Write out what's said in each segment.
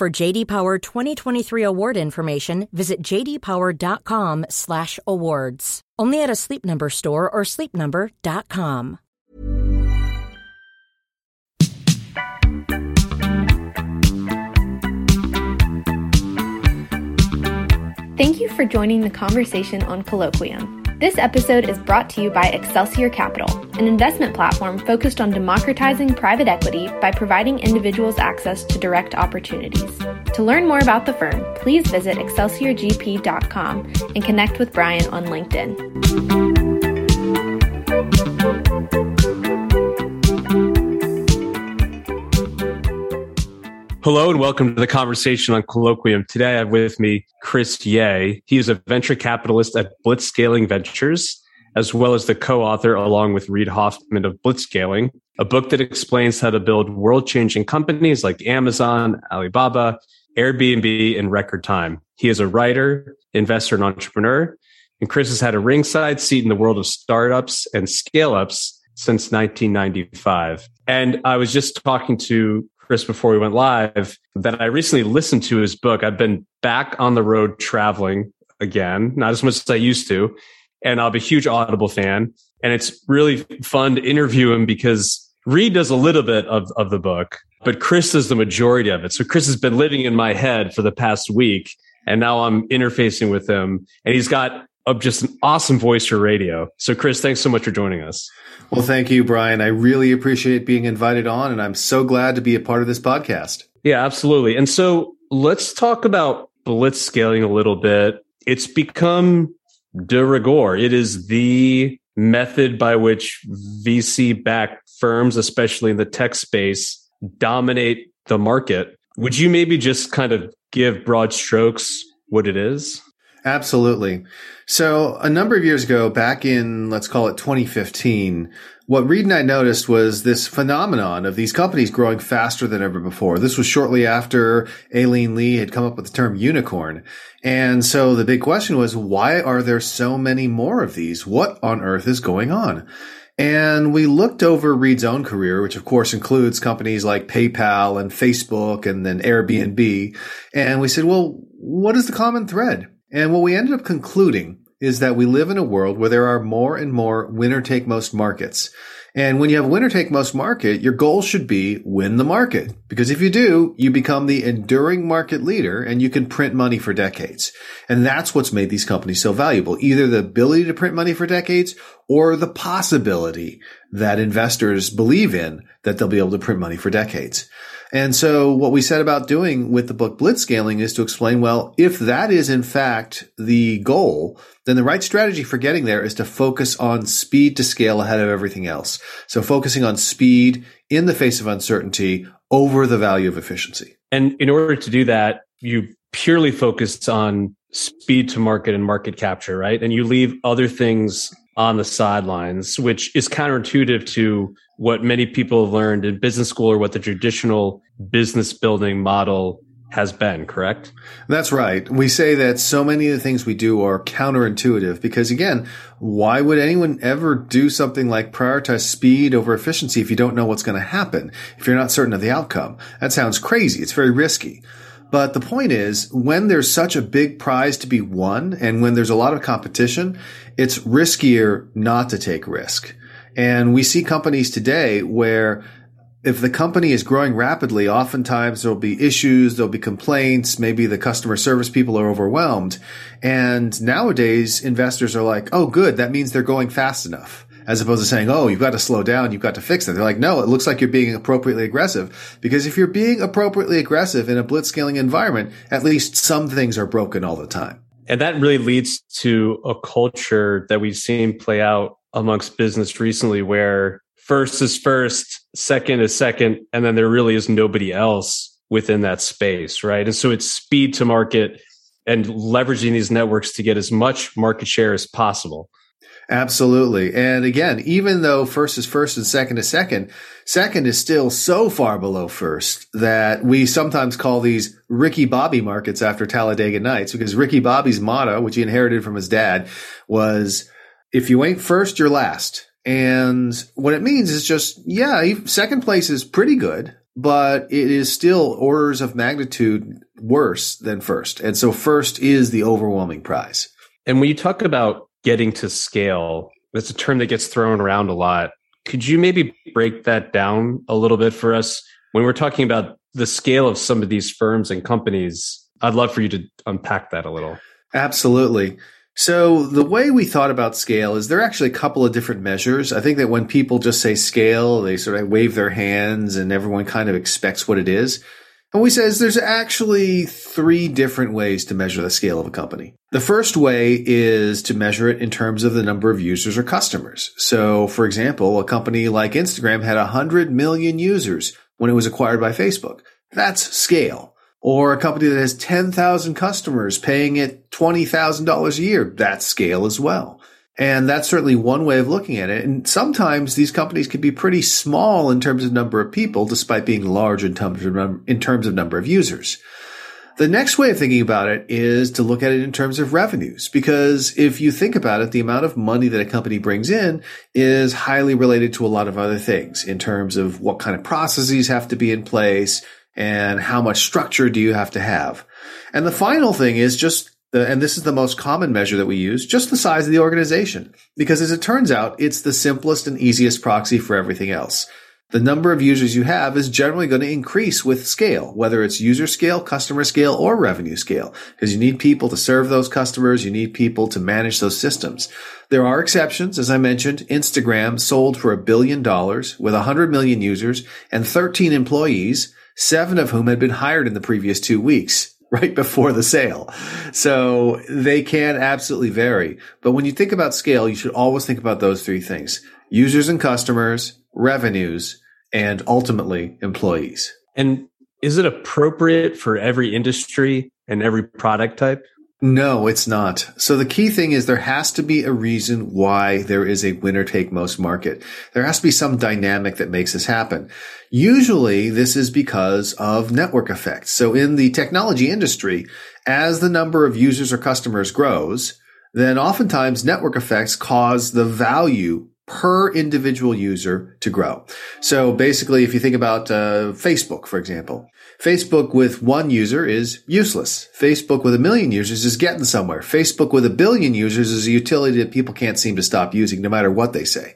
For JD Power 2023 award information, visit jdpower.com/awards. Only at a Sleep Number store or sleepnumber.com. Thank you for joining the conversation on Colloquium. This episode is brought to you by Excelsior Capital, an investment platform focused on democratizing private equity by providing individuals access to direct opportunities. To learn more about the firm, please visit excelsiorgp.com and connect with Brian on LinkedIn. Hello and welcome to the conversation on Colloquium. Today I have with me Chris Yeh. He is a venture capitalist at Blitzscaling Ventures, as well as the co-author along with Reid Hoffman of Blitzscaling, a book that explains how to build world-changing companies like Amazon, Alibaba, Airbnb in record time. He is a writer, investor, and entrepreneur. And Chris has had a ringside seat in the world of startups and scale-ups since 1995. And I was just talking to Chris before we went live that I recently listened to his book. I've been back on the road traveling again, not as much as I used to. And I'm a huge Audible fan. And it's really fun to interview him because Reid does a little bit of, of the book, but Chris does the majority of it. So Chris has been living in my head for the past week. And now I'm interfacing with him. And he's got a, just an awesome voice for radio. So, Chris, thanks so much for joining us. Well, thank you, Brian. I really appreciate being invited on, and I'm so glad to be a part of this podcast. Yeah, absolutely. And so let's talk about blitz scaling a little bit. It's become de rigueur. It is the method by which VC backed firms, especially in the tech space, dominate the market. Would you maybe just kind of give broad strokes what it is? Absolutely. So a number of years ago, back in, let's call it 2015, what Reid and I noticed was this phenomenon of these companies growing faster than ever before. This was shortly after Aileen Lee had come up with the term unicorn. And so the big question was, why are there so many more of these? What on earth is going on? And we looked over Reid's own career, which of course includes companies like PayPal and Facebook and then Airbnb. And we said, well, what is the common thread? And what we ended up concluding is that we live in a world where there are more and more winner take most markets. And when you have winner take most market, your goal should be win the market. Because if you do, you become the enduring market leader and you can print money for decades. And that's what's made these companies so valuable. Either the ability to print money for decades or the possibility that investors believe in that they'll be able to print money for decades. And so what we set about doing with the book Blitzscaling is to explain, well, if that is in fact the goal, then the right strategy for getting there is to focus on speed to scale ahead of everything else. So focusing on speed in the face of uncertainty over the value of efficiency. And in order to do that, you purely focus on speed to market and market capture, right? And you leave other things on the sidelines, which is counterintuitive to what many people have learned in business school or what the traditional business building model has been, correct? That's right. We say that so many of the things we do are counterintuitive because again, why would anyone ever do something like prioritize speed over efficiency if you don't know what's going to happen? If you're not certain of the outcome? That sounds crazy. It's very risky. But the point is, when there's such a big prize to be won and when there's a lot of competition, it's riskier not to take risk. And we see companies today where if the company is growing rapidly, oftentimes there'll be issues, there'll be complaints, maybe the customer service people are overwhelmed. And nowadays investors are like, oh, good, that means they're going fast enough. As opposed to saying, oh, you've got to slow down, you've got to fix it. They're like, no, it looks like you're being appropriately aggressive. Because if you're being appropriately aggressive in a blitzscaling environment, at least some things are broken all the time. And that really leads to a culture that we've seen play out amongst business recently where first is first, second is second, and then there really is nobody else within that space, right? And so it's speed to market and leveraging these networks to get as much market share as possible. Absolutely. And again, even though first is first and second is second, second is still so far below first that we sometimes call these Ricky Bobby markets after Talladega Nights because Ricky Bobby's motto, which he inherited from his dad, was if you ain't first, you're last. And what it means is just, yeah, second place is pretty good, but it is still orders of magnitude worse than first. And so first is the overwhelming prize. And when you talk about getting to scale, that's a term that gets thrown around a lot. Could you maybe break that down a little bit for us? When we're talking about the scale of some of these firms and companies, I'd love for you to unpack that a little. Absolutely. So the way we thought about scale is there are actually a couple of different measures. I think that when people just say scale, they sort of wave their hands and everyone kind of expects what it is. And we says there's actually three different ways to measure the scale of a company. The first way is to measure it in terms of the number of users or customers. So for example, a company like Instagram had 100 million users when it was acquired by Facebook. That's scale or a company that has 10,000 customers paying it $20,000 a year. That's scale as well. And that's certainly one way of looking at it. And sometimes these companies can be pretty small in terms of number of people, despite being large in terms of, in terms of number of users. The next way of thinking about it is to look at it in terms of revenues, because if you think about it, the amount of money that a company brings in is highly related to a lot of other things in terms of what kind of processes have to be in place, and how much structure do you have to have? And the final thing is just the, and this is the most common measure that we use, just the size of the organization. Because as it turns out, it's the simplest and easiest proxy for everything else. The number of users you have is generally going to increase with scale, whether it's user scale, customer scale, or revenue scale, because you need people to serve those customers. You need people to manage those systems. There are exceptions. As I mentioned, Instagram sold for a billion dollars with 100 million users and 13 employees seven of whom had been hired in the previous two weeks right before the sale. So they can absolutely vary. But when you think about scale, you should always think about those three things. Users and customers, revenues, and ultimately employees. And is it appropriate for every industry and every product type? No, it's not. So the key thing is there has to be a reason why there is a winner take most market. There has to be some dynamic that makes this happen. Usually this is because of network effects. So in the technology industry, as the number of users or customers grows, then oftentimes network effects cause the value per individual user to grow. So basically, if you think about uh, Facebook, for example, Facebook with one user is useless. Facebook with a million users is getting somewhere. Facebook with a billion users is a utility that people can't seem to stop using no matter what they say.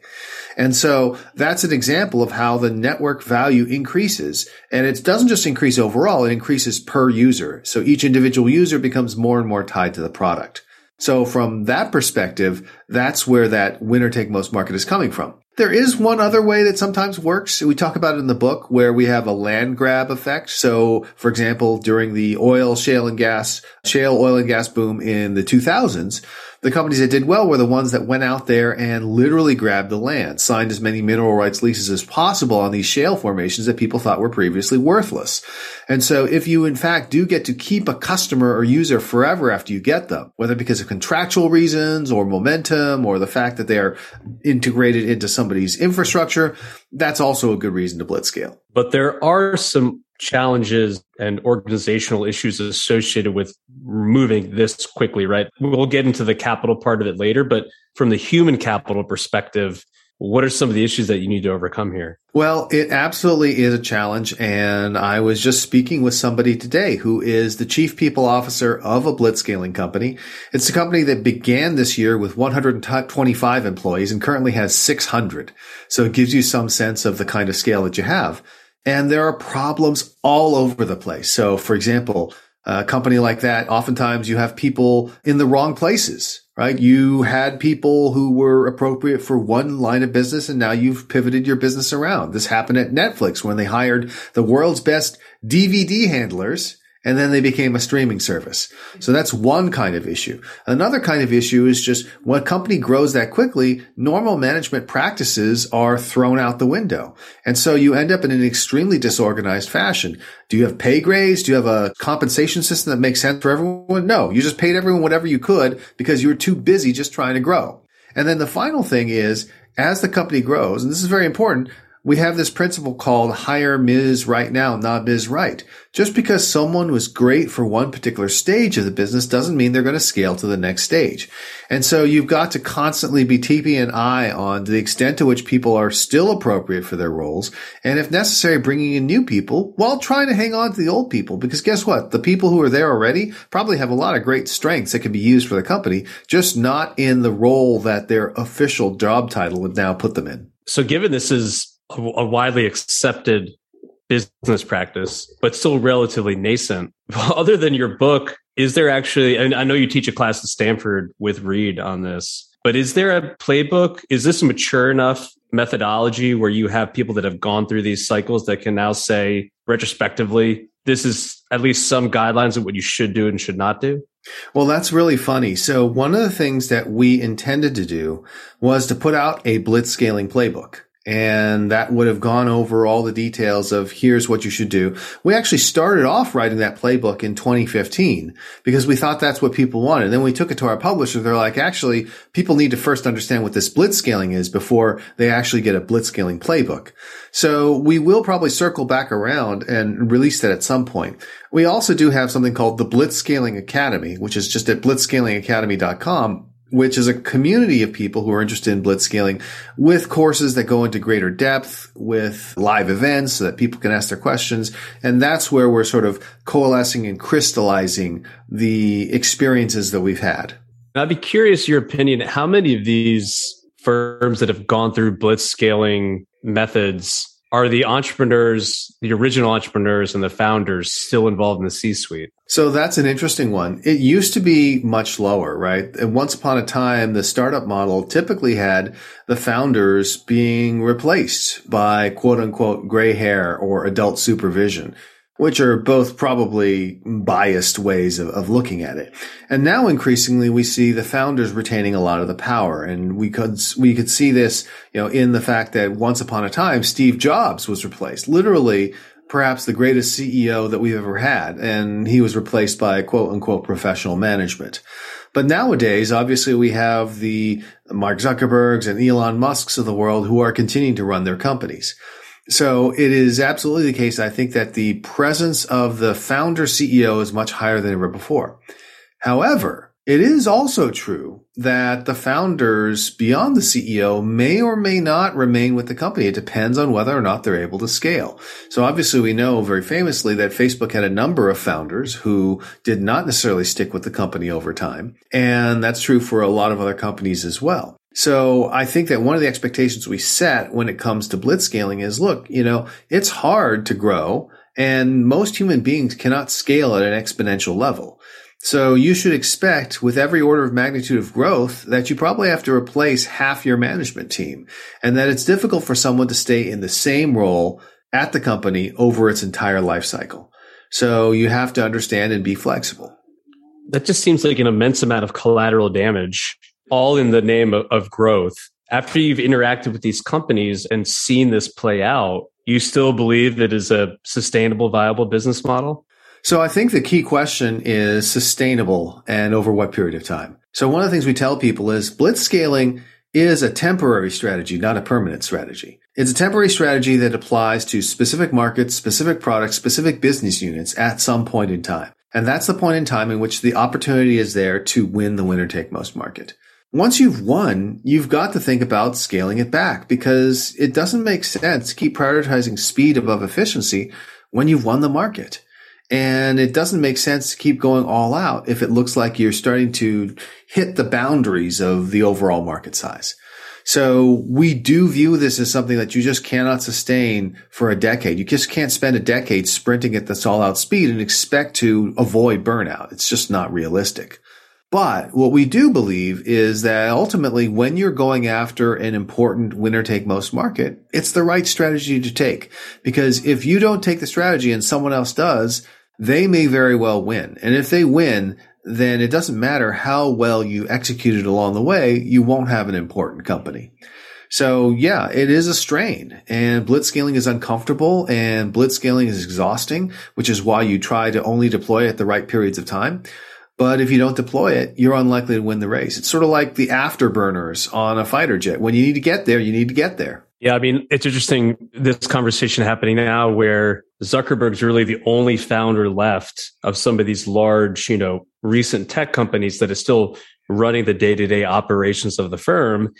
And so that's an example of how the network value increases. And it doesn't just increase overall, it increases per user. So each individual user becomes more and more tied to the product. So from that perspective, that's where that winner take most market is coming from. There is one other way that sometimes works. We talk about it in the book where we have a land grab effect. So, for example, during the oil, shale and gas, shale oil and gas boom in the 2000s, the companies that did well were the ones that went out there and literally grabbed the land, signed as many mineral rights leases as possible on these shale formations that people thought were previously worthless. And so if you in fact do get to keep a customer or user forever after you get them, whether because of contractual reasons or momentum or the fact that they are integrated into somebody's infrastructure, that's also a good reason to blitzscale. But there are some challenges and organizational issues associated with moving this quickly, right? We'll get into the capital part of it later, but from the human capital perspective, what are some of the issues that you need to overcome here? Well, it absolutely is a challenge. And I was just speaking with somebody today who is the chief people officer of a blitzscaling company. It's a company that began this year with 125 employees and currently has 600. So it gives you some sense of the kind of scale that you have. And there are problems all over the place. So for example, a company like that, oftentimes you have people in the wrong places right? You had people who were appropriate for one line of business and now you've pivoted your business around. This happened at Netflix when they hired the world's best DVD handlers and then they became a streaming service. So that's one kind of issue. Another kind of issue is just when a company grows that quickly, normal management practices are thrown out the window. And so you end up in an extremely disorganized fashion. Do you have pay grades? Do you have a compensation system that makes sense for everyone? No, you just paid everyone whatever you could because you were too busy just trying to grow. And then the final thing is, as the company grows, and this is very important, we have this principle called hire Ms. right now, not Ms. right. Just because someone was great for one particular stage of the business doesn't mean they're going to scale to the next stage. And so you've got to constantly be keeping an eye on the extent to which people are still appropriate for their roles. And if necessary, bringing in new people while trying to hang on to the old people. Because guess what? The people who are there already probably have a lot of great strengths that can be used for the company, just not in the role that their official job title would now put them in. So given this is a, a widely accepted business practice, but still relatively nascent. Other than your book, is there actually, and I know you teach a class at Stanford with Reid on this, but is there a playbook? Is this a mature enough methodology where you have people that have gone through these cycles that can now say retrospectively, this is at least some guidelines of what you should do and should not do? Well, that's really funny. So one of the things that we intended to do was to put out a blitz scaling playbook and that would have gone over all the details of here's what you should do. We actually started off writing that playbook in 2015 because we thought that's what people wanted. And Then we took it to our publisher. They're like, actually, people need to first understand what this blitzscaling is before they actually get a blitzscaling playbook. So we will probably circle back around and release that at some point. We also do have something called the Blitzscaling Academy, which is just at blitzscalingacademy.com which is a community of people who are interested in blitzscaling with courses that go into greater depth with live events so that people can ask their questions. And that's where we're sort of coalescing and crystallizing the experiences that we've had. I'd be curious your opinion. How many of these firms that have gone through blitzscaling methods are the entrepreneurs, the original entrepreneurs and the founders still involved in the C suite? So that's an interesting one. It used to be much lower, right? And once upon a time, the startup model typically had the founders being replaced by quote unquote gray hair or adult supervision which are both probably biased ways of, of looking at it. And now increasingly we see the founders retaining a lot of the power. And we could, we could see this, you know, in the fact that once upon a time, Steve Jobs was replaced, literally perhaps the greatest CEO that we've ever had. And he was replaced by quote unquote professional management. But nowadays, obviously we have the Mark Zuckerbergs and Elon Musks of the world who are continuing to run their companies. So it is absolutely the case. I think that the presence of the founder CEO is much higher than ever before. However, it is also true that the founders beyond the CEO may or may not remain with the company. It depends on whether or not they're able to scale. So obviously we know very famously that Facebook had a number of founders who did not necessarily stick with the company over time. And that's true for a lot of other companies as well. So I think that one of the expectations we set when it comes to blitzscaling is, look, you know, it's hard to grow and most human beings cannot scale at an exponential level. So you should expect with every order of magnitude of growth that you probably have to replace half your management team and that it's difficult for someone to stay in the same role at the company over its entire life cycle. So you have to understand and be flexible. That just seems like an immense amount of collateral damage all in the name of, of growth. After you've interacted with these companies and seen this play out, you still believe it is a sustainable, viable business model? So I think the key question is sustainable and over what period of time. So one of the things we tell people is blitz scaling is a temporary strategy, not a permanent strategy. It's a temporary strategy that applies to specific markets, specific products, specific business units at some point in time. And that's the point in time in which the opportunity is there to win the winner take most market. Once you've won, you've got to think about scaling it back because it doesn't make sense to keep prioritizing speed above efficiency when you've won the market. And it doesn't make sense to keep going all out if it looks like you're starting to hit the boundaries of the overall market size. So we do view this as something that you just cannot sustain for a decade. You just can't spend a decade sprinting at this all out speed and expect to avoid burnout. It's just not realistic. But what we do believe is that ultimately when you're going after an important winner take most market, it's the right strategy to take. Because if you don't take the strategy and someone else does, they may very well win. And if they win, then it doesn't matter how well you executed along the way, you won't have an important company. So yeah, it is a strain and blitzscaling is uncomfortable and blitzscaling is exhausting, which is why you try to only deploy at the right periods of time. But if you don't deploy it, you're unlikely to win the race. It's sort of like the afterburners on a fighter jet. When you need to get there, you need to get there. Yeah, I mean, it's interesting this conversation happening now where Zuckerberg's really the only founder left of some of these large, you know, recent tech companies that is still running the day-to-day operations of the firm.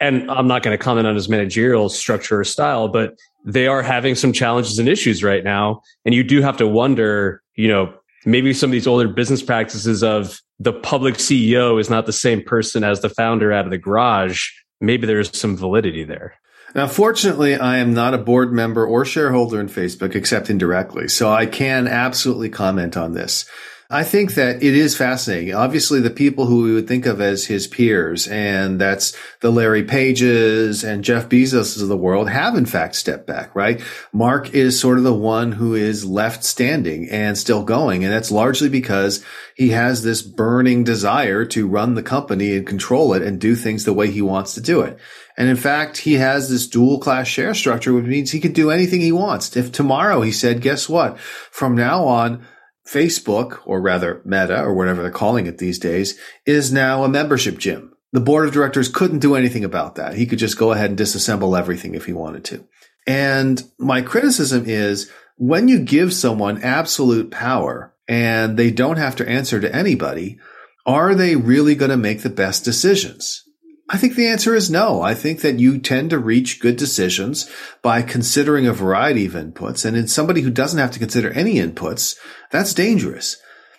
And I'm not going to comment on his managerial structure or style, but they are having some challenges and issues right now. And you do have to wonder, you know, maybe some of these older business practices of the public CEO is not the same person as the founder out of the garage. Maybe there's some validity there. Now, fortunately, I am not a board member or shareholder in Facebook except indirectly, so I can absolutely comment on this. I think that it is fascinating. Obviously, the people who we would think of as his peers, and that's the Larry Pages and Jeff Bezos of the world, have in fact stepped back, right? Mark is sort of the one who is left standing and still going. And that's largely because he has this burning desire to run the company and control it and do things the way he wants to do it. And in fact, he has this dual class share structure, which means he could do anything he wants. If tomorrow he said, guess what? From now on, Facebook, or rather Meta, or whatever they're calling it these days, is now a membership gym. The board of directors couldn't do anything about that. He could just go ahead and disassemble everything if he wanted to. And my criticism is when you give someone absolute power and they don't have to answer to anybody, are they really going to make the best decisions? I think the answer is no. I think that you tend to reach good decisions by considering a variety of inputs. And in somebody who doesn't have to consider any inputs, that's dangerous.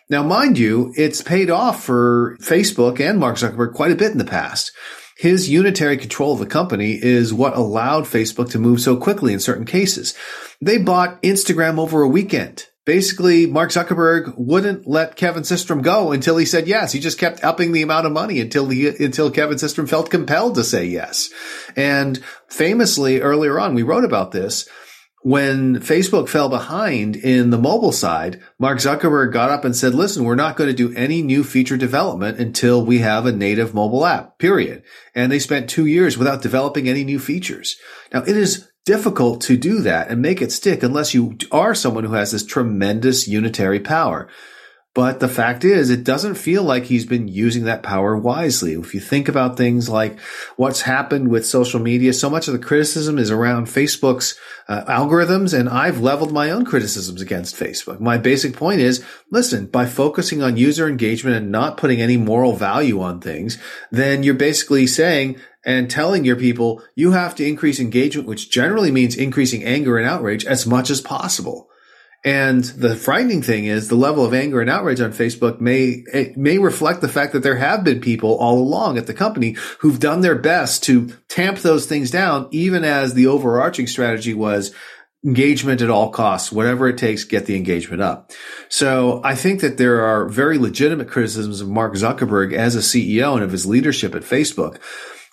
Now, mind you, it's paid off for Facebook and Mark Zuckerberg quite a bit in the past. His unitary control of the company is what allowed Facebook to move so quickly in certain cases. They bought Instagram over a weekend basically Mark Zuckerberg wouldn't let Kevin Systrom go until he said yes. He just kept upping the amount of money until he until Kevin Systrom felt compelled to say yes. And famously earlier on, we wrote about this. When Facebook fell behind in the mobile side, Mark Zuckerberg got up and said, listen, we're not going to do any new feature development until we have a native mobile app, period. And they spent two years without developing any new features. Now it is difficult to do that and make it stick unless you are someone who has this tremendous unitary power. But the fact is, it doesn't feel like he's been using that power wisely. If you think about things like what's happened with social media, so much of the criticism is around Facebook's uh, algorithms, and I've leveled my own criticisms against Facebook. My basic point is, listen, by focusing on user engagement and not putting any moral value on things, then you're basically saying and telling your people you have to increase engagement, which generally means increasing anger and outrage as much as possible. And the frightening thing is the level of anger and outrage on Facebook may, it may reflect the fact that there have been people all along at the company who've done their best to tamp those things down, even as the overarching strategy was engagement at all costs, whatever it takes, get the engagement up. So I think that there are very legitimate criticisms of Mark Zuckerberg as a CEO and of his leadership at Facebook.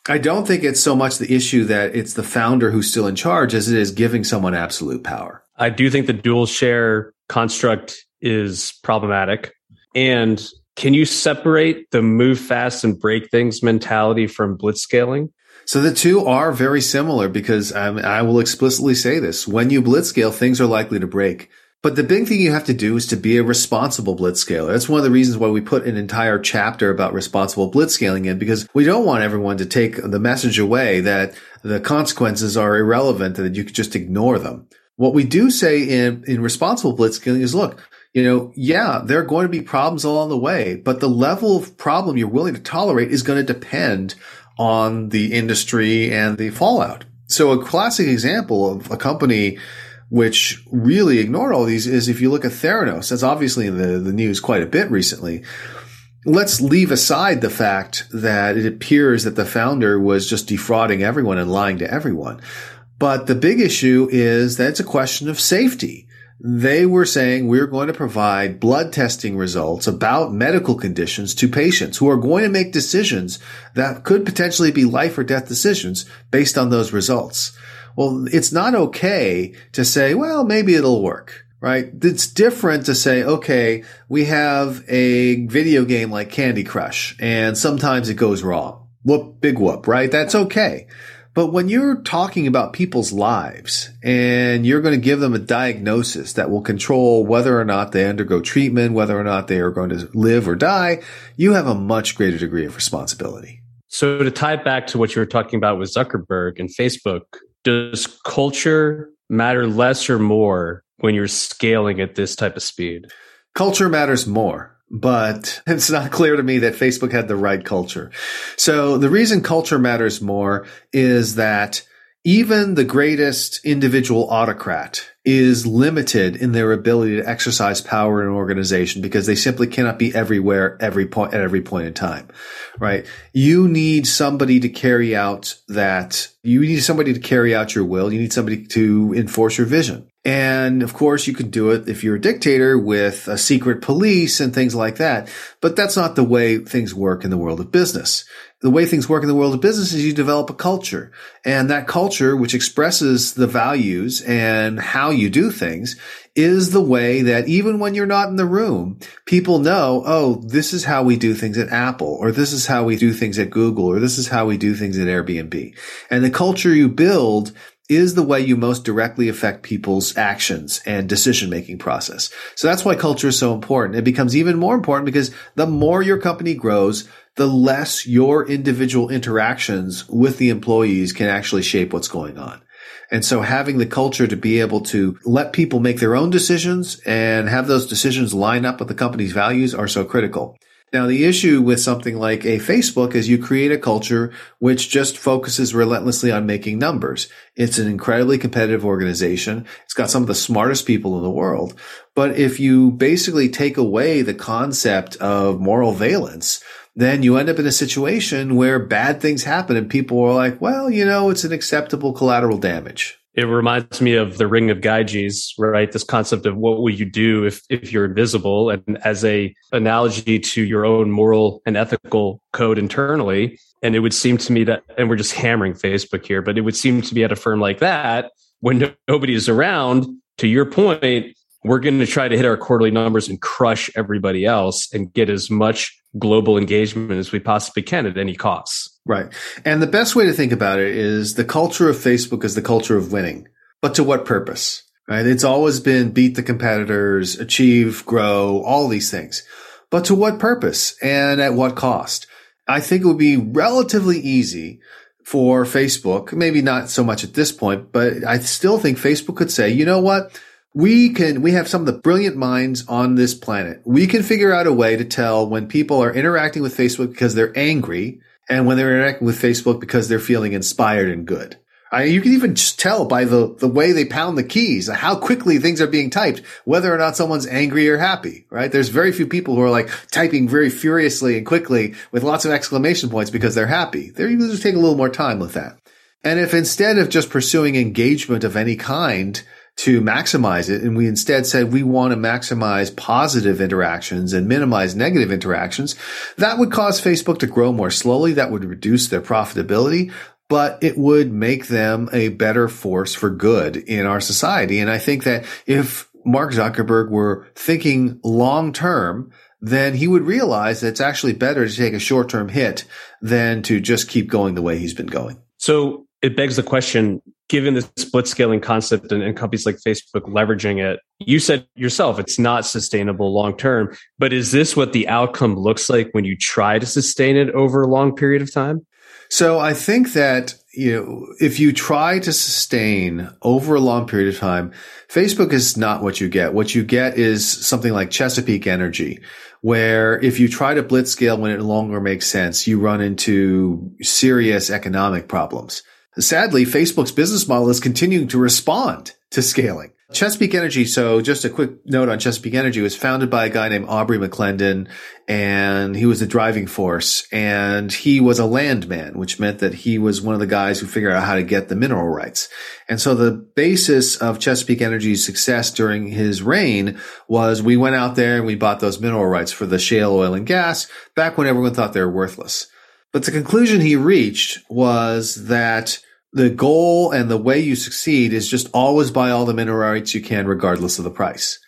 I don't think it's so much the issue that it's the founder who's still in charge as it is giving someone absolute power. I do think the dual share construct is problematic. And can you separate the move fast and break things mentality from blitzscaling? So the two are very similar because um, I will explicitly say this. When you blitzscale, things are likely to break. But the big thing you have to do is to be a responsible blitzscaler. That's one of the reasons why we put an entire chapter about responsible blitzscaling in because we don't want everyone to take the message away that the consequences are irrelevant and that you could just ignore them. What we do say in, in responsible blitzscaling is look, you know, yeah, there are going to be problems along the way, but the level of problem you're willing to tolerate is going to depend on the industry and the fallout. So a classic example of a company which really ignore all these is if you look at Theranos, that's obviously in the, the news quite a bit recently. Let's leave aside the fact that it appears that the founder was just defrauding everyone and lying to everyone. But the big issue is that it's a question of safety. They were saying we're going to provide blood testing results about medical conditions to patients who are going to make decisions that could potentially be life or death decisions based on those results. Well, it's not okay to say, well, maybe it'll work, right? It's different to say, okay, we have a video game like Candy Crush and sometimes it goes wrong. Whoop, big whoop, right? That's okay. But when you're talking about people's lives and you're going to give them a diagnosis that will control whether or not they undergo treatment, whether or not they are going to live or die, you have a much greater degree of responsibility. So to tie it back to what you were talking about with Zuckerberg and Facebook, does culture matter less or more when you're scaling at this type of speed? Culture matters more but it's not clear to me that Facebook had the right culture. So the reason culture matters more is that even the greatest individual autocrat is limited in their ability to exercise power in an organization because they simply cannot be everywhere every point at every point in time right? You need somebody to carry out that you need somebody to carry out your will. You need somebody to enforce your vision. And of course you can do it if you're a dictator with a secret police and things like that but that's not the way things work in the world of business. The way things work in the world of business is you develop a culture and that culture, which expresses the values and how you do things is the way that even when you're not in the room, people know, oh, this is how we do things at Apple or this is how we do things at Google or this is how we do things at Airbnb. And the culture you build is the way you most directly affect people's actions and decision making process. So that's why culture is so important. It becomes even more important because the more your company grows, the less your individual interactions with the employees can actually shape what's going on. And so having the culture to be able to let people make their own decisions and have those decisions line up with the company's values are so critical. Now, the issue with something like a Facebook is you create a culture which just focuses relentlessly on making numbers. It's an incredibly competitive organization. It's got some of the smartest people in the world. But if you basically take away the concept of moral valence, then you end up in a situation where bad things happen and people are like, well, you know, it's an acceptable collateral damage. It reminds me of the Ring of Gyges, right? This concept of what will you do if, if you're invisible and as a analogy to your own moral and ethical code internally. And it would seem to me that, and we're just hammering Facebook here, but it would seem to be at a firm like that when nobody is around, to your point, we're going to try to hit our quarterly numbers and crush everybody else and get as much global engagement as we possibly can at any cost. Right. And the best way to think about it is the culture of Facebook is the culture of winning. But to what purpose? Right? It's always been beat the competitors, achieve, grow, all these things. But to what purpose and at what cost? I think it would be relatively easy for Facebook, maybe not so much at this point, but I still think Facebook could say, you know what? We can we have some of the brilliant minds on this planet. We can figure out a way to tell when people are interacting with Facebook because they're angry and when they're interacting with Facebook because they're feeling inspired and good. I, you can even just tell by the, the way they pound the keys, how quickly things are being typed, whether or not someone's angry or happy, right? There's very few people who are like typing very furiously and quickly with lots of exclamation points because they're happy. They're usually just take a little more time with that. And if instead of just pursuing engagement of any kind, to maximize it. And we instead said we want to maximize positive interactions and minimize negative interactions. That would cause Facebook to grow more slowly. That would reduce their profitability, but it would make them a better force for good in our society. And I think that if Mark Zuckerberg were thinking long term, then he would realize that it's actually better to take a short term hit than to just keep going the way he's been going. So it begs the question given the blitzscaling concept and, and, companies like Facebook leveraging it, you said yourself it's not sustainable long term. But is this what the outcome looks like when you try to sustain it over a long period of time? So I think that you know, if you try to sustain over a long period of time, Facebook is not what you get. What you get is something like Chesapeake Energy, where if you try to blitz scale when it no longer makes sense, you run into serious economic problems. Sadly, Facebook's business model is continuing to respond to scaling. Chesapeake Energy. So just a quick note on Chesapeake Energy was founded by a guy named Aubrey McClendon and he was the driving force and he was a landman, which meant that he was one of the guys who figured out how to get the mineral rights. And so the basis of Chesapeake Energy's success during his reign was we went out there and we bought those mineral rights for the shale oil and gas back when everyone thought they were worthless. But the conclusion he reached was that the goal and the way you succeed is just always buy all the mineral rights you can, regardless of the price.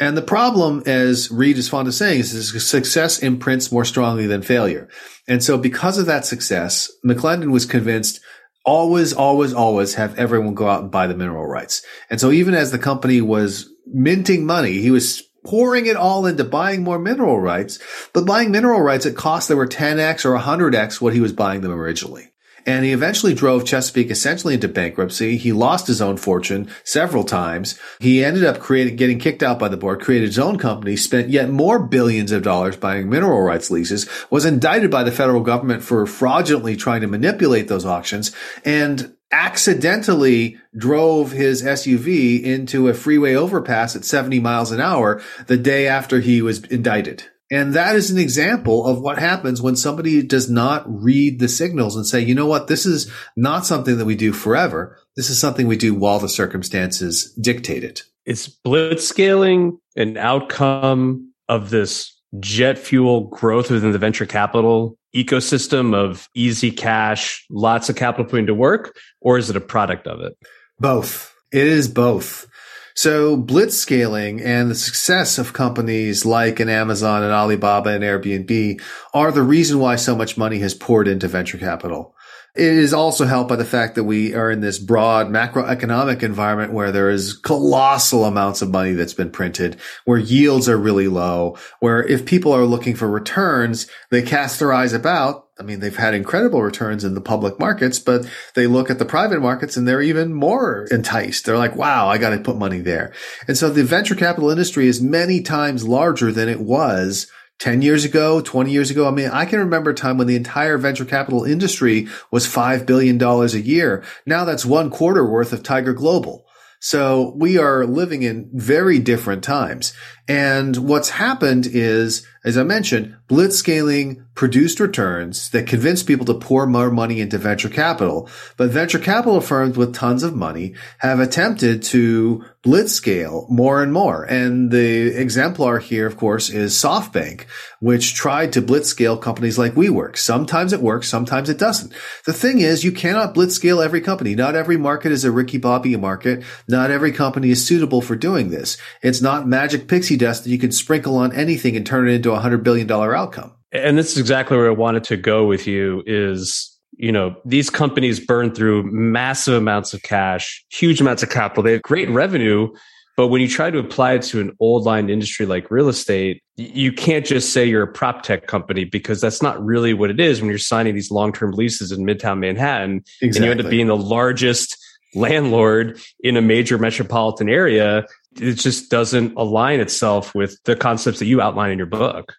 And the problem, as Reid is fond of saying, is success imprints more strongly than failure. And so because of that success, McClendon was convinced always, always, always have everyone go out and buy the mineral rights. And so even as the company was minting money, he was pouring it all into buying more mineral rights, but buying mineral rights at costs that were 10x or 100x what he was buying them originally. And he eventually drove Chesapeake essentially into bankruptcy. He lost his own fortune several times. He ended up creating, getting kicked out by the board, created his own company, spent yet more billions of dollars buying mineral rights leases, was indicted by the federal government for fraudulently trying to manipulate those auctions, and accidentally drove his SUV into a freeway overpass at 70 miles an hour the day after he was indicted. And that is an example of what happens when somebody does not read the signals and say, you know what, this is not something that we do forever. This is something we do while the circumstances dictate it. it. Is blitzscaling an outcome of this jet fuel growth within the venture capital ecosystem of easy cash, lots of capital putting to work, or is it a product of it? Both. It is both. So blitz scaling and the success of companies like an Amazon and Alibaba and Airbnb are the reason why so much money has poured into venture capital. It is also helped by the fact that we are in this broad macroeconomic environment where there is colossal amounts of money that's been printed, where yields are really low, where if people are looking for returns, they cast their eyes about. I mean, they've had incredible returns in the public markets, but they look at the private markets and they're even more enticed. They're like, wow, I got to put money there. And so the venture capital industry is many times larger than it was 10 years ago, 20 years ago. I mean, I can remember a time when the entire venture capital industry was $5 billion a year. Now that's one quarter worth of Tiger Global. So we are living in very different times. And what's happened is, as I mentioned, blitzscaling produced returns that convinced people to pour more money into venture capital. But venture capital firms with tons of money have attempted to blitzscale more and more. And the exemplar here, of course, is SoftBank, which tried to blitzscale companies like WeWork. Sometimes it works, sometimes it doesn't. The thing is, you cannot blitzscale every company. Not every market is a Ricky Bobby market. Not every company is suitable for doing this. It's not magic pixie dust that you can sprinkle on anything and turn it into a hundred billion dollar outcome. And this is exactly where I wanted to go with you is you know, these companies burn through massive amounts of cash, huge amounts of capital. They have great revenue, but when you try to apply it to an old line industry like real estate, you can't just say you're a prop tech company because that's not really what it is when you're signing these long term leases in Midtown Manhattan. Exactly. And you end up being the largest landlord in a major metropolitan area. It just doesn't align itself with the concepts that you outline in your book.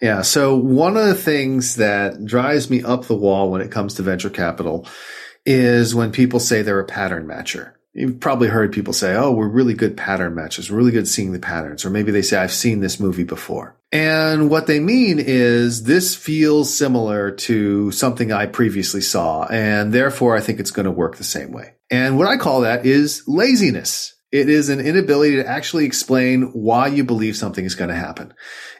Yeah. So one of the things that drives me up the wall when it comes to venture capital is when people say they're a pattern matcher. You've probably heard people say, Oh, we're really good pattern matches. We're really good seeing the patterns. Or maybe they say, I've seen this movie before. And what they mean is this feels similar to something I previously saw. And therefore I think it's going to work the same way. And what I call that is laziness. It is an inability to actually explain why you believe something is going to happen.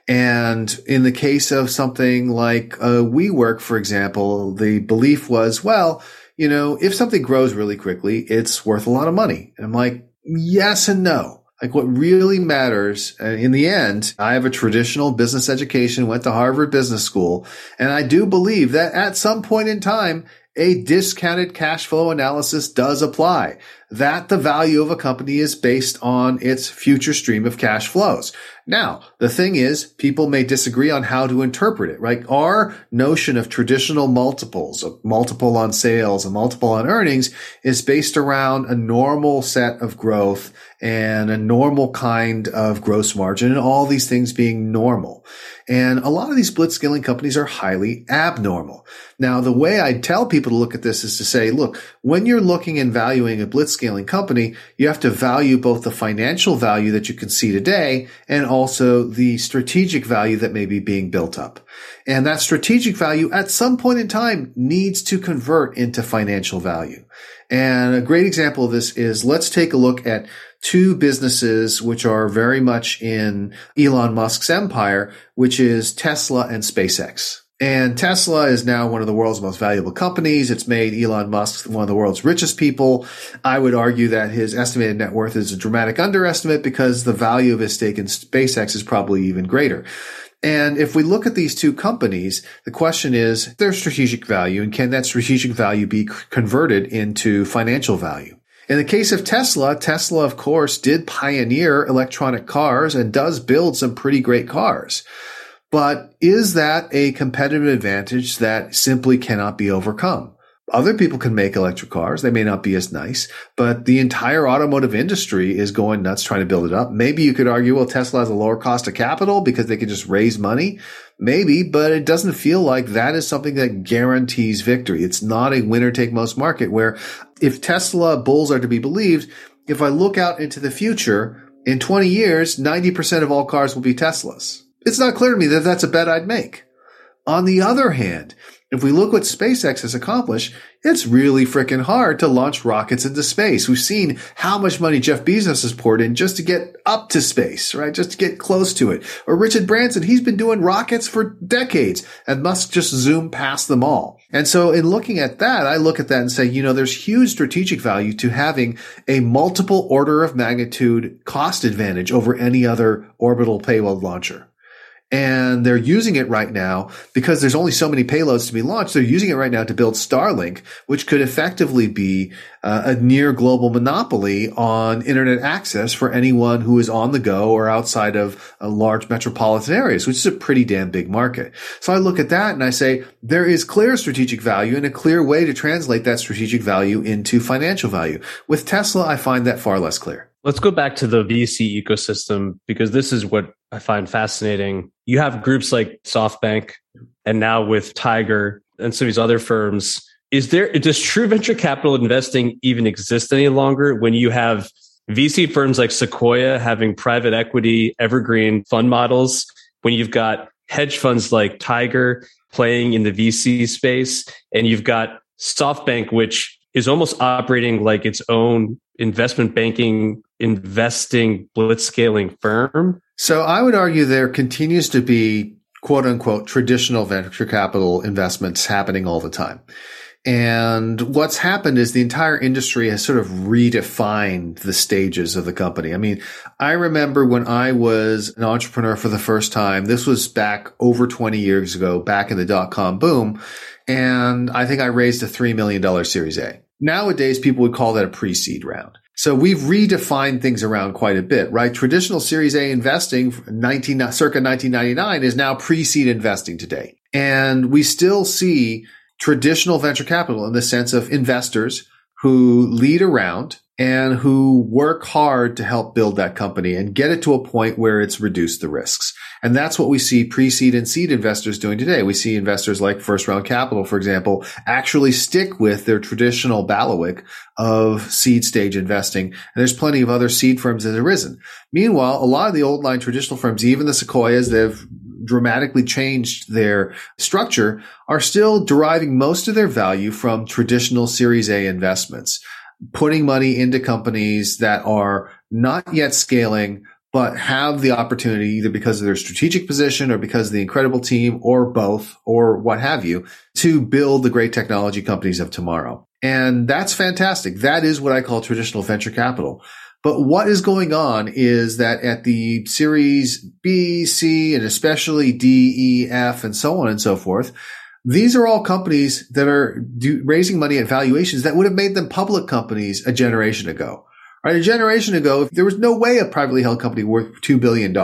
And in the case of something like uh, WeWork, for example, the belief was, well, you know, if something grows really quickly, it's worth a lot of money. And I'm like, yes and no. Like what really matters uh, in the end, I have a traditional business education, went to Harvard Business School, and I do believe that at some point in time, a discounted cash flow analysis does apply. That the value of a company is based on its future stream of cash flows. Now, the thing is, people may disagree on how to interpret it, right? Our notion of traditional multiples, a multiple on sales, a multiple on earnings is based around a normal set of growth and a normal kind of gross margin and all these things being normal. And a lot of these blitzscaling companies are highly abnormal. Now, the way I tell people to look at this is to say, look, when you're looking and valuing a blitzscaling company, you have to value both the financial value that you can see today and also the strategic value that may be being built up. And that strategic value at some point in time needs to convert into financial value. And a great example of this is let's take a look at two businesses which are very much in Elon Musk's empire, which is Tesla and SpaceX. And Tesla is now one of the world's most valuable companies. It's made Elon Musk one of the world's richest people. I would argue that his estimated net worth is a dramatic underestimate because the value of his stake in SpaceX is probably even greater. And if we look at these two companies, the question is their strategic value and can that strategic value be converted into financial value? In the case of Tesla, Tesla, of course, did pioneer electronic cars and does build some pretty great cars. But is that a competitive advantage that simply cannot be overcome? Other people can make electric cars. They may not be as nice, but the entire automotive industry is going nuts trying to build it up. Maybe you could argue, well, Tesla has a lower cost of capital because they can just raise money. Maybe, but it doesn't feel like that is something that guarantees victory. It's not a winner take most market where if Tesla bulls are to be believed, if I look out into the future, in 20 years, 90% of all cars will be Teslas. It's not clear to me that that's a bet I'd make. On the other hand, if we look what SpaceX has accomplished, it's really freaking hard to launch rockets into space. We've seen how much money Jeff Bezos has poured in just to get up to space, right? Just to get close to it. Or Richard Branson, he's been doing rockets for decades and Musk just zoomed past them all. And so in looking at that, I look at that and say, you know, there's huge strategic value to having a multiple order of magnitude cost advantage over any other orbital payload launcher and they're using it right now because there's only so many payloads to be launched. They're using it right now to build Starlink, which could effectively be uh, a near global monopoly on internet access for anyone who is on the go or outside of uh, large metropolitan areas, which is a pretty damn big market. So I look at that and I say there is clear strategic value and a clear way to translate that strategic value into financial value. With Tesla, I find that far less clear. Let's go back to the VC ecosystem because this is what I find fascinating. You have groups like SoftBank and now with Tiger and some of these other firms. Is there, does true venture capital investing even exist any longer when you have VC firms like Sequoia having private equity, evergreen fund models, when you've got hedge funds like Tiger playing in the VC space, and you've got SoftBank, which is almost operating like its own investment banking, investing, blitzscaling firm. So I would argue there continues to be quote unquote traditional venture capital investments happening all the time. And what's happened is the entire industry has sort of redefined the stages of the company. I mean, I remember when I was an entrepreneur for the first time, this was back over 20 years ago, back in the dot com boom. And I think I raised a $3 million series A. Nowadays, people would call that a pre-seed round. So we've redefined things around quite a bit, right? Traditional Series A investing, 19, circa 1999 is now pre-seed investing today. And we still see traditional venture capital in the sense of investors who lead around and who work hard to help build that company and get it to a point where it's reduced the risks. And that's what we see pre-seed and seed investors doing today. We see investors like First Round Capital, for example, actually stick with their traditional bailiwick of seed stage investing. And there's plenty of other seed firms that have arisen. Meanwhile, a lot of the old line traditional firms, even the Sequoias, they've dramatically changed their structure, are still deriving most of their value from traditional Series A investments putting money into companies that are not yet scaling, but have the opportunity either because of their strategic position or because of the incredible team or both or what have you to build the great technology companies of tomorrow. And that's fantastic. That is what I call traditional venture capital. But what is going on is that at the series B, C, and especially D, E, F, and so on and so forth, These are all companies that are do, raising money at valuations that would have made them public companies a generation ago. Right? A generation ago, there was no way a privately held company worth $2 billion.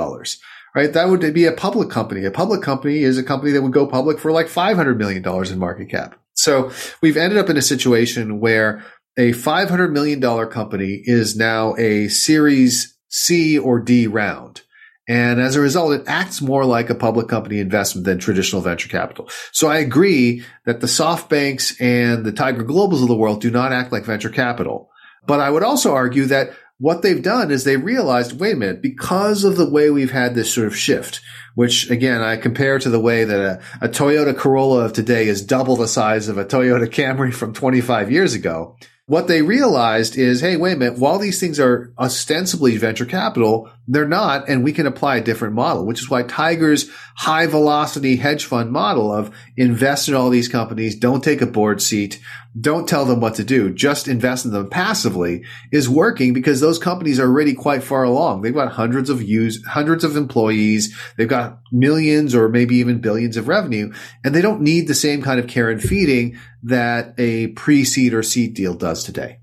Right? That would be a public company. A public company is a company that would go public for like $500 million in market cap. So we've ended up in a situation where a $500 million company is now a series C or D round. And as a result, it acts more like a public company investment than traditional venture capital. So I agree that the SoftBanks and the Tiger Globals of the world do not act like venture capital. But I would also argue that what they've done is they realized, wait a minute, because of the way we've had this sort of shift, which again, I compare to the way that a, a Toyota Corolla of today is double the size of a Toyota Camry from 25 years ago what they realized is, hey, wait a minute, while these things are ostensibly venture capital, they're not, and we can apply a different model, which is why Tiger's high velocity hedge fund model of invest in all these companies, don't take a board seat, don't tell them what to do, just invest in them passively is working because those companies are already quite far along. They've got hundreds of use, hundreds of employees. They've got millions or maybe even billions of revenue and they don't need the same kind of care and feeding that a pre-seed or seed deal does today.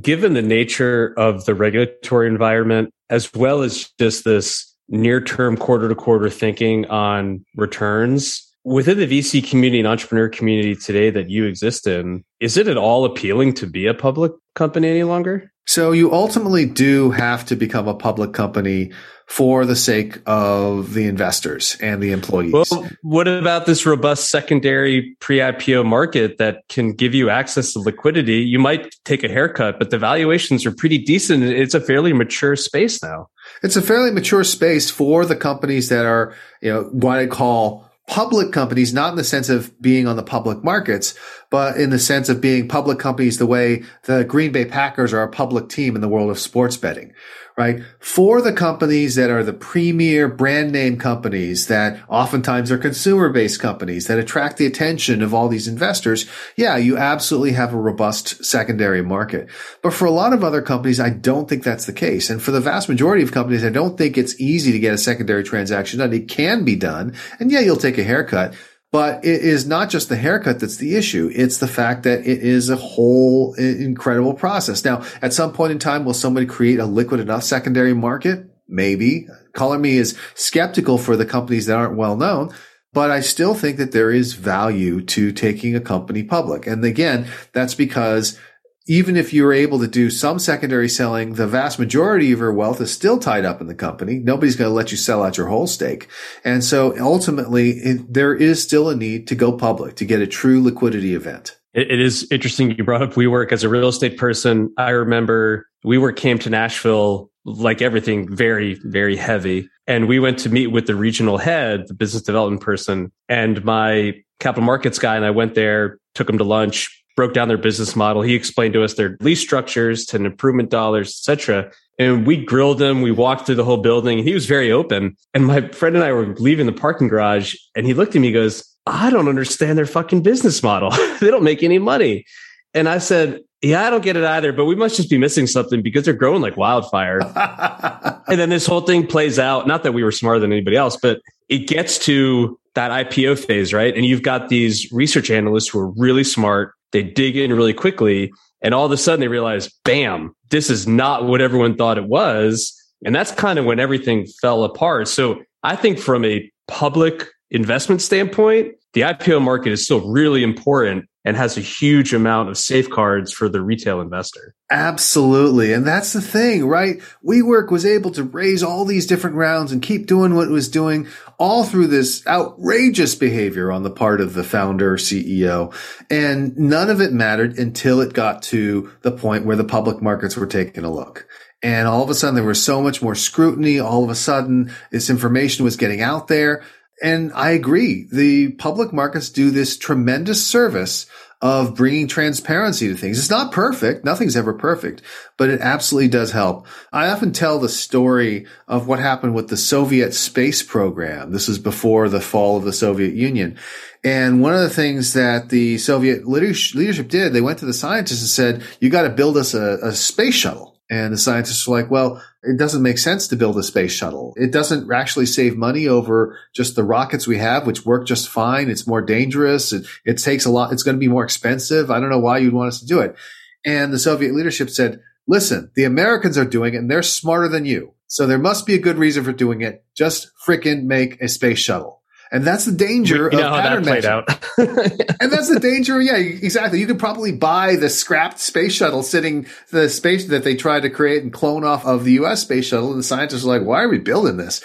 Given the nature of the regulatory environment, as well as just this near term quarter to quarter thinking on returns, within the VC community and entrepreneur community today that you exist in, is it at all appealing to be a public company any longer? So you ultimately do have to become a public company for the sake of the investors and the employees. Well, what about this robust secondary pre-IPO market that can give you access to liquidity? You might take a haircut, but the valuations are pretty decent. It's a fairly mature space now. It's a fairly mature space for the companies that are, you know, what I call public companies, not in the sense of being on the public markets, but in the sense of being public companies the way the Green Bay Packers are a public team in the world of sports betting, right? For the companies that are the premier brand name companies that oftentimes are consumer based companies that attract the attention of all these investors, yeah, you absolutely have a robust secondary market. But for a lot of other companies, I don't think that's the case. And for the vast majority of companies, I don't think it's easy to get a secondary transaction done. It can be done. And yeah, you'll take a haircut. But it is not just the haircut that's the issue. It's the fact that it is a whole incredible process. Now, at some point in time, will somebody create a liquid enough secondary market? Maybe. Color me is skeptical for the companies that aren't well known. But I still think that there is value to taking a company public. And again, that's because even if you're able to do some secondary selling, the vast majority of your wealth is still tied up in the company. Nobody's going to let you sell out your whole stake. And so ultimately, it, there is still a need to go public to get a true liquidity event. it, it is interesting you brought up WeWork as a real estate person. I remember WeWork came to Nashville like everything very, very heavy. And we went to meet with the regional head, the business development person, and my capital markets guy. And I went there, took him to lunch, broke down their business model. He explained to us their lease structures, to improvement dollars, etc. And we grilled him. We walked through the whole building. And he was very open. And my friend and I were leaving the parking garage, and he looked at me, and goes, "I don't understand their fucking business model. they don't make any money." And I said, "Yeah, I don't get it either. But we must just be missing something because they're growing like wildfire." and then this whole thing plays out. Not that we were smarter than anybody else, but it gets to that IPO phase, right? And you've got these research analysts who are really smart they dig in really quickly. And all of a sudden they realize, bam, this is not what everyone thought it was. And that's kind of when everything fell apart. So I think from a public investment standpoint, the IPO market is still really important and has a huge amount of safeguards for the retail investor. Absolutely. And that's the thing, right? WeWork was able to raise all these different rounds and keep doing what it was doing all through this outrageous behavior on the part of the founder CEO. And none of it mattered until it got to the point where the public markets were taking a look. And all of a sudden there was so much more scrutiny. All of a sudden this information was getting out there and I agree. The public markets do this tremendous service of bringing transparency to things. It's not perfect. Nothing's ever perfect, but it absolutely does help. I often tell the story of what happened with the Soviet space program. This was before the fall of the Soviet Union. And one of the things that the Soviet leadership did, they went to the scientists and said, you got to build us a, a space shuttle. And the scientists were like, well, it doesn't make sense to build a space shuttle. It doesn't actually save money over just the rockets we have, which work just fine. It's more dangerous. It, it takes a lot. It's going to be more expensive. I don't know why you'd want us to do it. And the Soviet leadership said, listen, the Americans are doing it and they're smarter than you. So there must be a good reason for doing it. Just fricking make a space shuttle. And that's the danger we, of pattern matching. and that's the danger. Yeah, exactly. You could probably buy the scrapped space shuttle sitting the space that they tried to create and clone off of the U.S. space shuttle. And the scientists are like, why are we building this?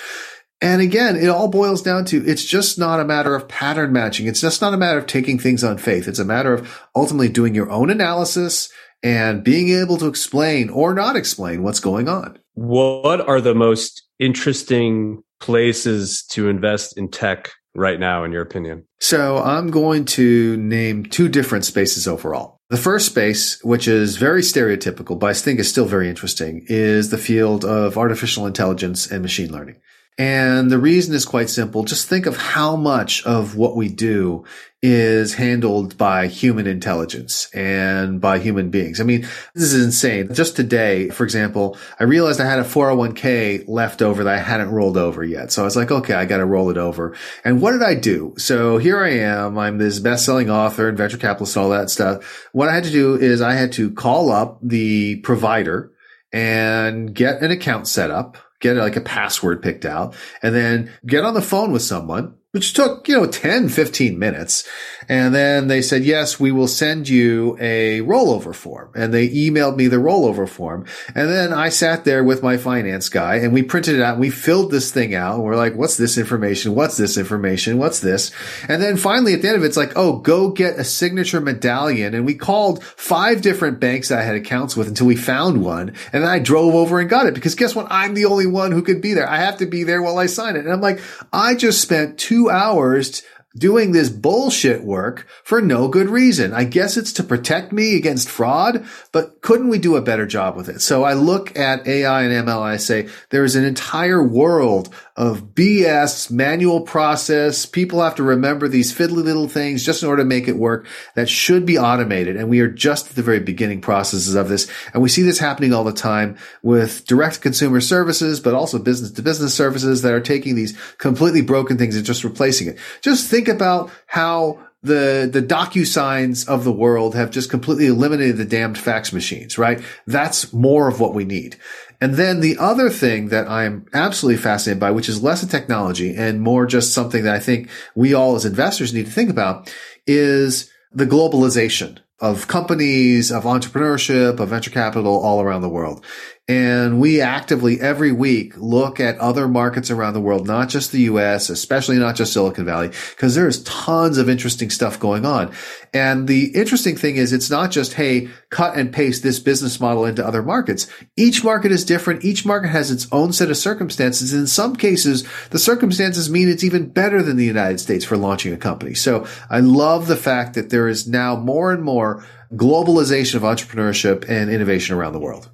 And again, it all boils down to it's just not a matter of pattern matching. It's just not a matter of taking things on faith. It's a matter of ultimately doing your own analysis and being able to explain or not explain what's going on. What are the most interesting places to invest in tech right now, in your opinion? So I'm going to name two different spaces overall. The first space, which is very stereotypical, but I think is still very interesting, is the field of artificial intelligence and machine learning. And the reason is quite simple. Just think of how much of what we do is handled by human intelligence and by human beings. I mean, this is insane. Just today, for example, I realized I had a 401k left over that I hadn't rolled over yet. So I was like, okay, I got to roll it over. And what did I do? So here I am. I'm this best-selling author and venture capitalist, and all that stuff. What I had to do is I had to call up the provider and get an account set up get like a password picked out and then get on the phone with someone which took, you know, 10, 15 minutes. And then they said, yes, we will send you a rollover form. And they emailed me the rollover form. And then I sat there with my finance guy and we printed it out and we filled this thing out. And we're like, what's this information? What's this information? What's this? And then finally at the end of it, it's like, oh, go get a signature medallion. And we called five different banks that I had accounts with until we found one. And then I drove over and got it because guess what? I'm the only one who could be there. I have to be there while I sign it. And I'm like, I just spent two two hours doing this bullshit work for no good reason. I guess it's to protect me against fraud, but couldn't we do a better job with it? So I look at AI and ML and I say there is an entire world of BS, manual process. People have to remember these fiddly little things just in order to make it work that should be automated. And we are just at the very beginning processes of this. And we see this happening all the time with direct consumer services, but also business to business services that are taking these completely broken things and just replacing it. Just think about how the the DocuSigns of the world have just completely eliminated the damned fax machines, right? That's more of what we need. And then the other thing that I'm absolutely fascinated by, which is less a technology and more just something that I think we all as investors need to think about is the globalization of companies, of entrepreneurship, of venture capital all around the world. And we actively every week look at other markets around the world, not just the US, especially not just Silicon Valley, because there's tons of interesting stuff going on. And the interesting thing is it's not just, hey, cut and paste this business model into other markets. Each market is different. Each market has its own set of circumstances. In some cases, the circumstances mean it's even better than the United States for launching a company. So I love the fact that there is now more and more globalization of entrepreneurship and innovation around the world.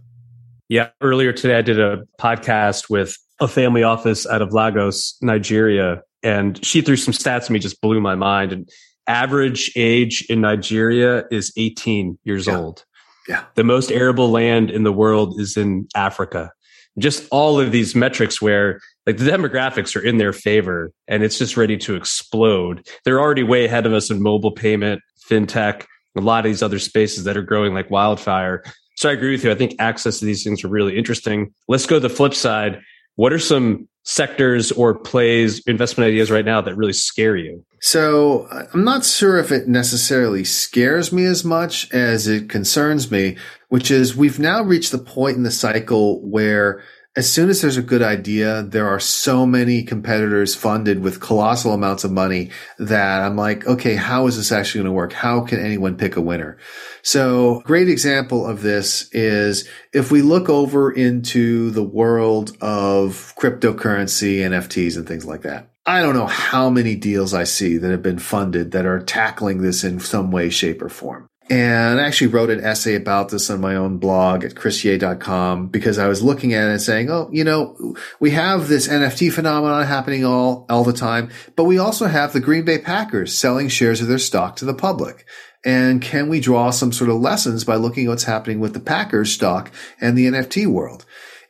Yeah. Earlier today, I did a podcast with a family office out of Lagos, Nigeria, and she threw some stats at me, just blew my mind. And average age in Nigeria is 18 years yeah. old. Yeah. The most arable land in the world is in Africa. Just all of these metrics where like the demographics are in their favor and it's just ready to explode. They're already way ahead of us in mobile payment, fintech, a lot of these other spaces that are growing like wildfire. So I agree with you. I think access to these things are really interesting. Let's go to the flip side. What are some sectors or plays, investment ideas right now that really scare you? So I'm not sure if it necessarily scares me as much as it concerns me, which is we've now reached the point in the cycle where as soon as there's a good idea, there are so many competitors funded with colossal amounts of money that I'm like, okay, how is this actually going to work? How can anyone pick a winner? So great example of this is if we look over into the world of cryptocurrency, NFTs and things like that. I don't know how many deals I see that have been funded that are tackling this in some way, shape, or form. And I actually wrote an essay about this on my own blog at chrisyeh.com because I was looking at it and saying, oh, you know, we have this NFT phenomenon happening all, all the time, but we also have the Green Bay Packers selling shares of their stock to the public. And can we draw some sort of lessons by looking at what's happening with the Packers stock and the NFT world?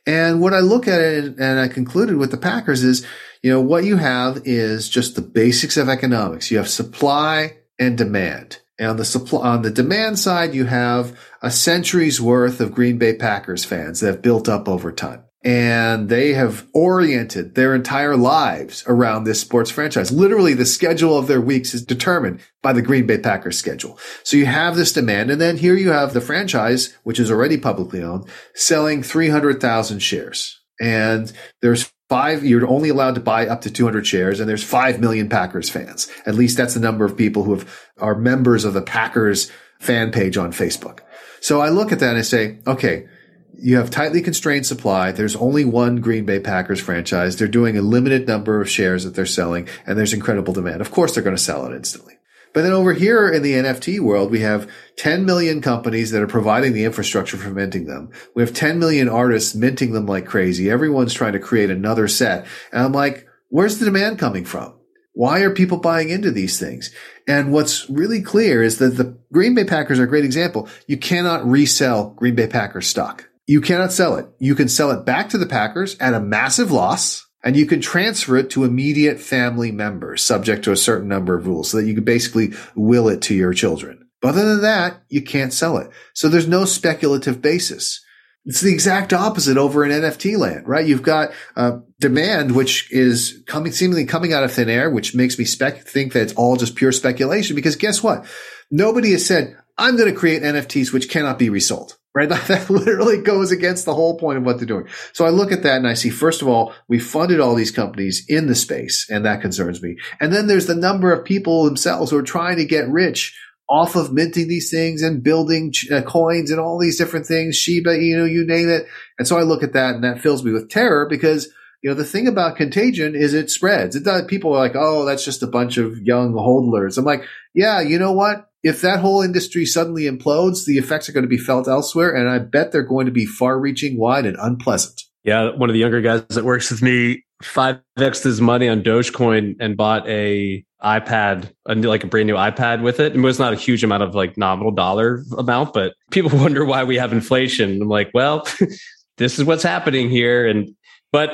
And what I look at it and I concluded with the Packers is, you know, what you have is just the basics of economics. You have supply and demand. And on the supply, on the demand side, you have a century's worth of Green Bay Packers fans that have built up over time. And they have oriented their entire lives around this sports franchise. Literally, the schedule of their weeks is determined by the Green Bay Packers schedule. So you have this demand. And then here you have the franchise, which is already publicly owned, selling 300,000 shares. And there's five, you're only allowed to buy up to 200 shares and there's 5 million Packers fans. At least that's the number of people who have, are members of the Packers fan page on Facebook. So I look at that and I say, okay, you have tightly constrained supply. There's only one Green Bay Packers franchise. They're doing a limited number of shares that they're selling and there's incredible demand. Of course, they're going to sell it instantly. But then over here in the NFT world, we have 10 million companies that are providing the infrastructure for minting them. We have 10 million artists minting them like crazy. Everyone's trying to create another set. And I'm like, where's the demand coming from? Why are people buying into these things? And what's really clear is that the Green Bay Packers are a great example. You cannot resell Green Bay Packers stock. You cannot sell it. You can sell it back to the Packers at a massive loss and you can transfer it to immediate family members subject to a certain number of rules so that you can basically will it to your children. But other than that, you can't sell it. So there's no speculative basis. It's the exact opposite over in NFT land, right? You've got uh, demand, which is coming, seemingly coming out of thin air, which makes me spec- think that it's all just pure speculation. Because guess what? Nobody has said, I'm going to create NFTs which cannot be resold right? That literally goes against the whole point of what they're doing. So I look at that and I see, first of all, we funded all these companies in the space and that concerns me. And then there's the number of people themselves who are trying to get rich off of minting these things and building uh, coins and all these different things, Shiba, you know, you name it. And so I look at that and that fills me with terror because you know, the thing about contagion is it spreads. It does, people are like, oh, that's just a bunch of young hodlers. I'm like, yeah, you know what? If that whole industry suddenly implodes, the effects are going to be felt elsewhere. And I bet they're going to be far reaching, wide, and unpleasant. Yeah. One of the younger guys that works with me 5x his money on Dogecoin and bought a iPad, a new, like a brand new iPad with it. It was not a huge amount of like nominal dollar amount, but people wonder why we have inflation. I'm like, well, this is what's happening here. And, but,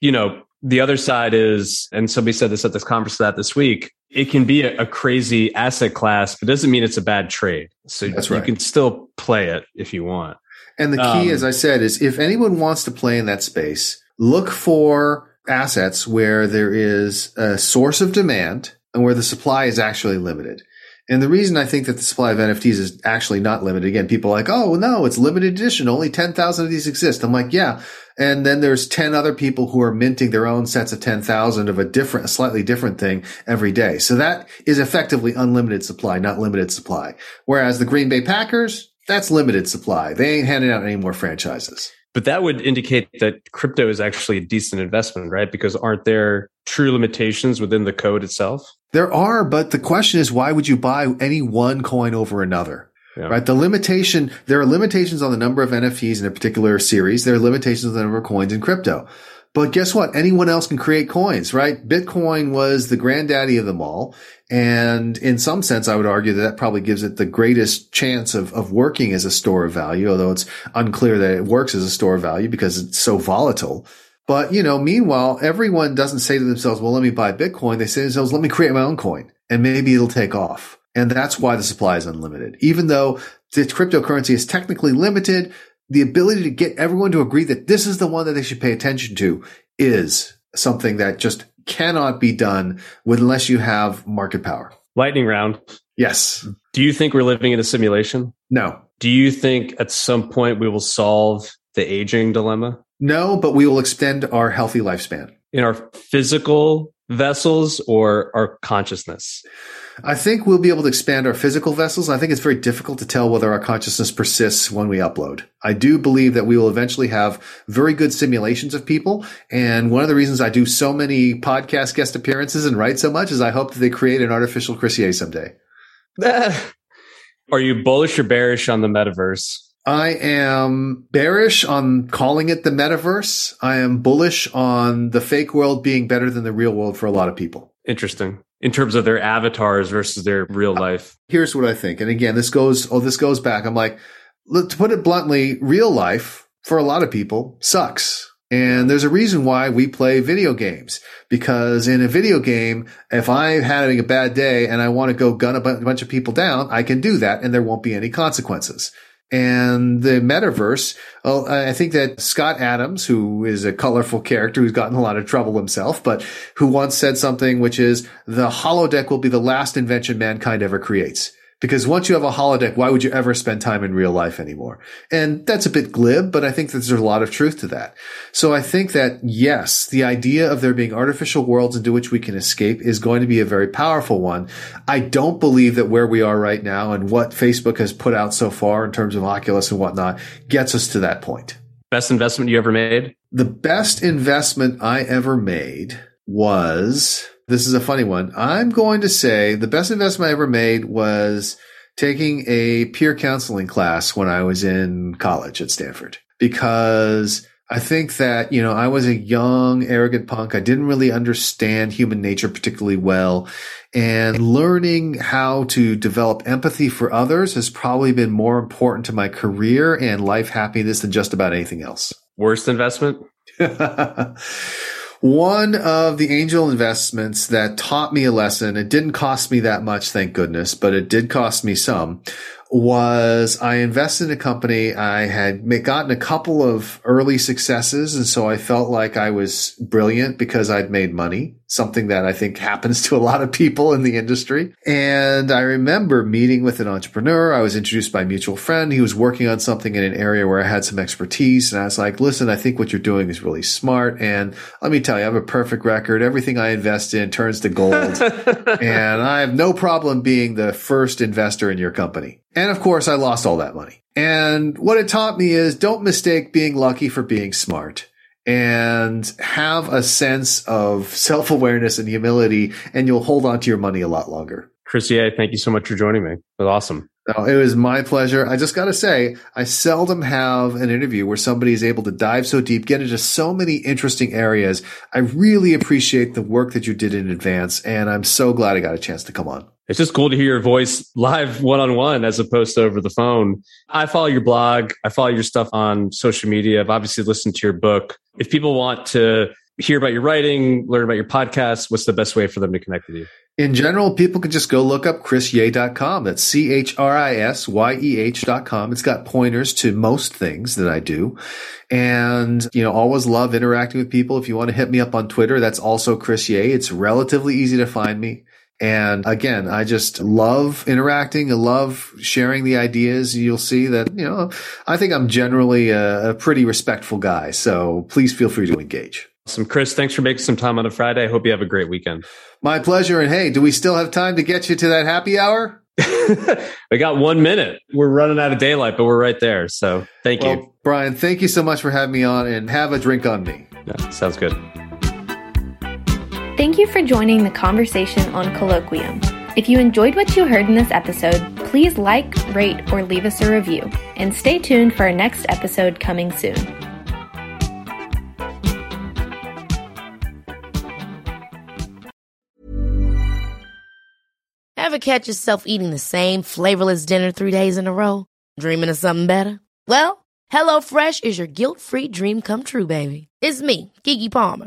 you know, the other side is, and somebody said this at this conference that this week, it can be a, a, crazy asset class, but doesn't mean it's a bad trade. So That's right. you can still play it if you want. And the key, um, as I said, is if anyone wants to play in that space, look for assets where there is a source of demand and where the supply is actually limited. And the reason I think that the supply of NFTs is actually not limited, again, people are like, oh, no, it's limited edition. Only 10,000 of these exist. I'm like, yeah. And then there's 10 other people who are minting their own sets of 10,000 of a different, a slightly different thing every day. So that is effectively unlimited supply, not limited supply. Whereas the Green Bay Packers, that's limited supply. They ain't handing out any more franchises. But that would indicate that crypto is actually a decent investment, right? Because aren't there true limitations within the code itself? There are, but the question is, why would you buy any one coin over another? Yeah. Right. The limitation, there are limitations on the number of NFTs in a particular series. There are limitations on the number of coins in crypto. But guess what? Anyone else can create coins, right? Bitcoin was the granddaddy of them all. And in some sense, I would argue that that probably gives it the greatest chance of, of working as a store of value, although it's unclear that it works as a store of value because it's so volatile. But, you know, meanwhile, everyone doesn't say to themselves, well, let me buy Bitcoin. They say to themselves, let me create my own coin and maybe it'll take off. And that's why the supply is unlimited. Even though the cryptocurrency is technically limited, the ability to get everyone to agree that this is the one that they should pay attention to is something that just cannot be done unless you have market power. Lightning round. Yes. Do you think we're living in a simulation? No. Do you think at some point we will solve the aging dilemma? No, but we will extend our healthy lifespan. In our physical vessels or our consciousness? I think we'll be able to expand our physical vessels. I think it's very difficult to tell whether our consciousness persists when we upload. I do believe that we will eventually have very good simulations of people. And one of the reasons I do so many podcast guest appearances and write so much is I hope that they create an artificial Chris someday. Are you bullish or bearish on the metaverse? I am bearish on calling it the metaverse. I am bullish on the fake world being better than the real world for a lot of people. Interesting. in terms of their avatars versus their real life? Here's what I think. And again, this goes, oh, this goes back. I'm like, to put it bluntly, real life for a lot of people sucks. And there's a reason why we play video games because in a video game, if I'm having a bad day and I want to go gun a bunch of people down, I can do that and there won't be any consequences. And the metaverse, well, I think that Scott Adams, who is a colorful character who's gotten a lot of trouble himself, but who once said something which is the holodeck will be the last invention mankind ever creates. Because once you have a holodeck, why would you ever spend time in real life anymore? And that's a bit glib, but I think that there's a lot of truth to that. So I think that yes, the idea of there being artificial worlds into which we can escape is going to be a very powerful one. I don't believe that where we are right now and what Facebook has put out so far in terms of Oculus and whatnot gets us to that point. Best investment you ever made? The best investment I ever made was this is a funny one. I'm going to say the best investment I ever made was taking a peer counseling class when I was in college at Stanford because I think that, you know, I was a young, arrogant punk. I didn't really understand human nature particularly well. And learning how to develop empathy for others has probably been more important to my career and life happiness than just about anything else. Worst investment? One of the angel investments that taught me a lesson, it didn't cost me that much, thank goodness, but it did cost me some, was I invested in a company. I had gotten a couple of early successes. And so I felt like I was brilliant because I'd made money, something that I think happens to a lot of people in the industry. And I remember meeting with an entrepreneur. I was introduced by a mutual friend. He was working on something in an area where I had some expertise. And I was like, listen, I think what you're doing is really smart. And let me tell you, I have a perfect record. Everything I invest in turns to gold. and I have no problem being the first investor in your company. And of course, I lost all that money. And what it taught me is don't mistake being lucky for being smart and have a sense of self awareness and humility, and you'll hold on to your money a lot longer. Chris Yeh, thank you so much for joining me. It was awesome. No, it was my pleasure. I just got to say, I seldom have an interview where somebody is able to dive so deep, get into so many interesting areas. I really appreciate the work that you did in advance, and I'm so glad I got a chance to come on. It's just cool to hear your voice live one on one as opposed to over the phone. I follow your blog. I follow your stuff on social media. I've obviously listened to your book. If people want to hear about your writing, learn about your podcast, what's the best way for them to connect with you? In general, people can just go look up chrisyeh.com. That's C H R I S Y E H.com. It's got pointers to most things that I do. And, you know, always love interacting with people. If you want to hit me up on Twitter, that's also Chris Yeh. It's relatively easy to find me. And again, I just love interacting. I love sharing the ideas. You'll see that, you know, I think I'm generally a, a pretty respectful guy. So please feel free to engage. Awesome. Chris, thanks for making some time on a Friday. I hope you have a great weekend. My pleasure. And hey, do we still have time to get you to that happy hour? we got one minute. We're running out of daylight, but we're right there. So thank well, you. Brian, thank you so much for having me on and have a drink on me. Yeah, sounds good. Thank you for joining the conversation on Colloquium. If you enjoyed what you heard in this episode, please like, rate, or leave us a review. And stay tuned for our next episode coming soon. Ever catch yourself eating the same flavorless dinner three days in a row? Dreaming of something better? Well, HelloFresh is your guilt free dream come true, baby. It's me, Keke Palmer.